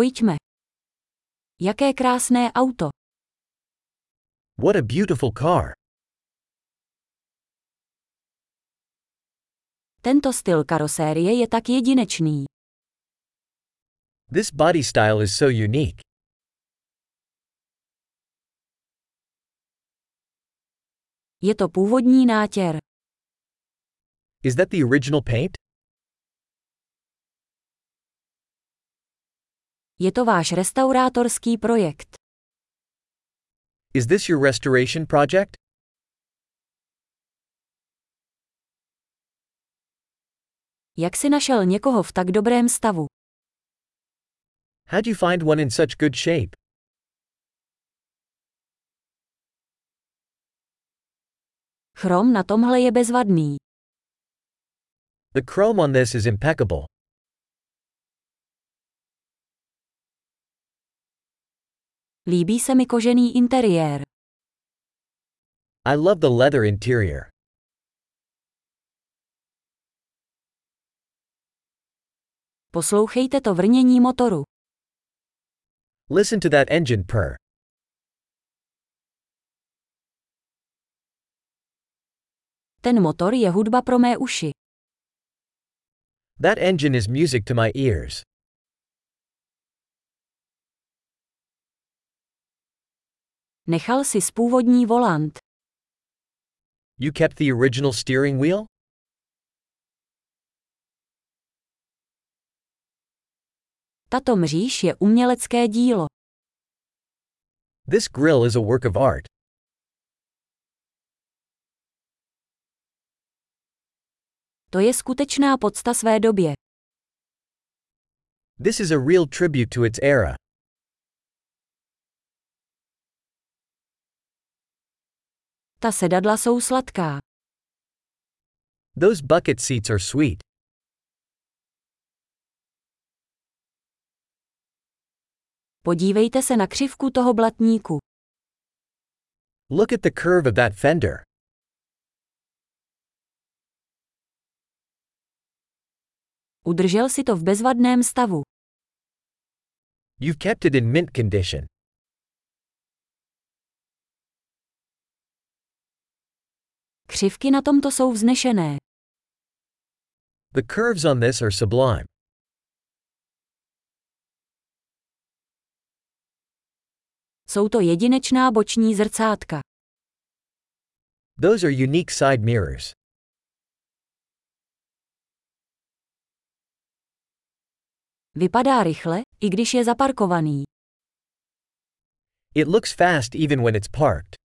Pojďme. Jaké krásné auto. What a beautiful car. Tento styl karosérie je tak jedinečný. This body style is so unique. Je to původní nátěr. Is that the original paint? Je to váš restaurátorský projekt. Is this your restoration project? Jak si našel někoho v tak dobrém stavu? How'd you find one in such good shape? Chrom na tomhle je bezvadný. The chrome on this is impeccable. Líbí se mi kožený interiér. I love the leather interior. Poslouchejte to vrnění motoru. Listen to that engine purr. Ten motor je hudba pro mé uši. That engine is music to my ears. Nechal si spůvodní volant. You kept the original steering wheel? Tato mříž je umělecké dílo. This grill is a work of art. To je skutečná podsta své době. This is a real tribute to its era. Ta sedadla jsou sladká. Those bucket seats are sweet. Podívejte se na křivku toho blatníku. Look at the curve of that fender. Udržel si to v bezvadném stavu. You've kept it in mint condition. Křivky na tomto jsou vznešené. The curves on this are sublime. Jsou to jedinečná boční zrcátka. Those are unique side mirrors. Vypadá rychle, i když je zaparkovaný. It looks fast even when it's parked.